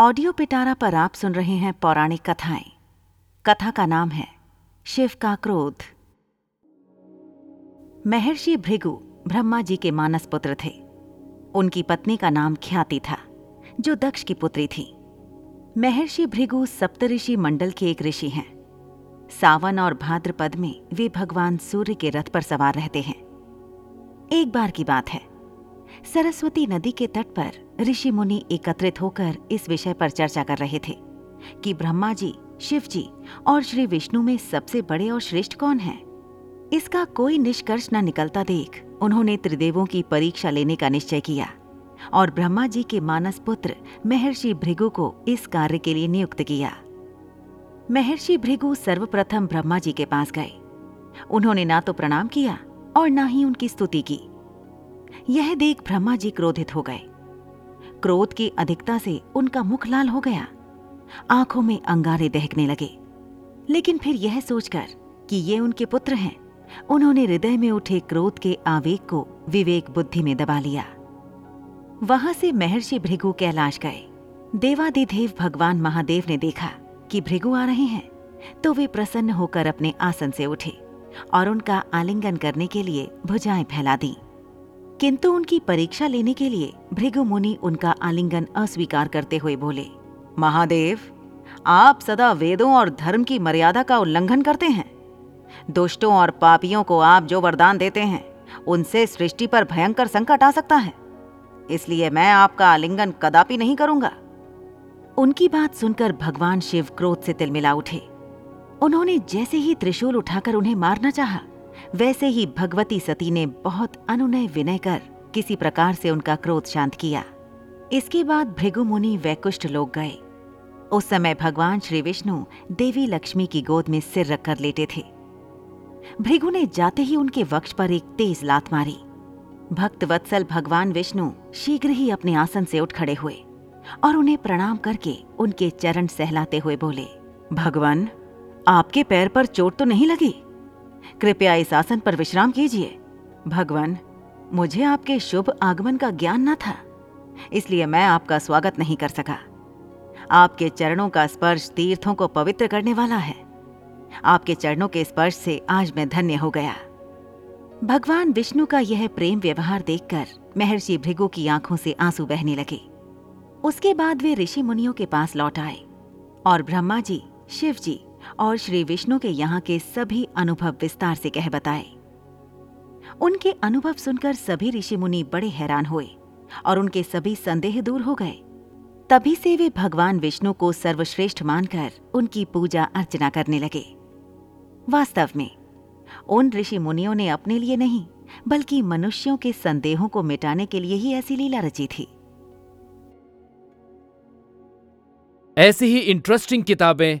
Audio पिटारा पर आप सुन रहे हैं पौराणिक कथाएँ। कथा का नाम है शिव का क्रोध। महर्षि भृगु ब्रह्मा जी के मानस पुत्र थे। उनकी पत्नी का नाम ख्याति था, जो दक्ष की पुत्री थी। महर्षि भृगु सप्तऋषि मंडल के एक ऋषि हैं। सावन और भाद्रपद में वे भगवान सूर्य के रथ पर सवार रहते हैं। एक बार की बात है सरस्वती नदी के तट पर ऋषि मुनि एकत्रित होकर इस विषय पर चर्चा कर रहे थे कि ब्रह्मा जी शिव जी और श्री विष्णु में सबसे बड़े और श्रेष्ठ कौन हैं? इसका कोई निष्कर्ष न निकलता देख उन्होंने त्रिदेवों की परीक्षा लेने का निश्चय किया और ब्रह्मा जी के मानस पुत्र महर्षि भृगु को इस कार्य के लिए नियुक्त किया। महर्षि भृगु सर्वप्रथम ब्रह्मा जी के पास गए। उन्होंने ना तो प्रणाम किया और ना ही उनकी स्तुति की। यह देख ब्रह्मा जी क्रोधित हो गए। क्रोध की अधिकता से उनका मुख लाल हो गया। आँखों में अंगारे दहकने लगे। लेकिन फिर यह सोचकर कि ये उनके पुत्र हैं, उन्होंने हृदय में उठे क्रोध के आवेग को विवेक बुद्धि में दबा लिया। वहाँ से महर्षि भृगु कैलाश गए। देवादिदेव भगवान महादेव ने देखा कि भृगु आ रहे हैं तो वे प्रसन्न होकर अपने आसन से उठे और उनका आलिंगन करने के लिए भुजाएँ फैला दी। किंतु उनकी परीक्षा लेने के लिए भृगु मुनि उनका आलिंगन अस्वीकार करते हुए बोले महादेव आप सदा वेदों और धर्म की मर्यादा का उल्लंघन करते हैं। दुष्टों और पापियों को आप जो वरदान देते हैं उनसे सृष्टि पर भयंकर संकट आ सकता है। इसलिए मैं आपका आलिंगन कदापि नहीं करूँगा। उनकी बात सुनकर भगवान शिव क्रोध से तिलमिला उठे। उन्होंने जैसे ही त्रिशूल उठाकर उन्हें मारना चाहा, वैसे ही भगवती सती ने बहुत अनुनय विनय कर किसी प्रकार से उनका क्रोध शांत किया। इसके बाद भृगु मुनि वैकुष्ठ लोग गए। उस समय भगवान श्री विष्णु देवी लक्ष्मी की गोद में सिर रखकर लेटे थे। भृगु ने जाते ही उनके वक्ष पर एक तेज लात मारी। भक्त वत्सल भगवान विष्णु शीघ्र ही अपने आसन से उठ खड़े हुए और उन्हें प्रणाम करके उनके चरण सहलाते हुए बोले, भगवान, आपके पैर पर चोट तो नहीं लगी? कृपया इस आसन पर विश्राम कीजिए। भगवान, मुझे आपके शुभ आगमन का ज्ञान न था, इसलिए मैं आपका स्वागत नहीं कर सका। आपके चरणों का स्पर्श तीर्थों को पवित्र करने वाला है। आपके चरणों के स्पर्श से आज मैं धन्य हो गया। भगवान विष्णु का यह प्रेम व्यवहार देखकर महर्षि भृगु की आँखों से आँसू बहने लगे। उसके बाद वे ऋषि मुनियों के पास लौट आए और ब्रह्मा जी, शिव जी और श्री विष्णु के यहाँ के सभी अनुभव विस्तार से कह बताए। उनके अनुभव सुनकर सभी ऋषि मुनि बड़े हैरान हुए और उनके सभी संदेह दूर हो गए। तभी से वे भगवान विष्णु को सर्वश्रेष्ठ मानकर उनकी पूजा अर्चना करने लगे। वास्तव में, उन ऋषि मुनियों ने अपने लिए नहीं, बल्कि मनुष्यों के संदेहों को मिटाने के लिए ही ऐसी लीला रची थी। ऐसी ही इंटरेस्टिंग किताबें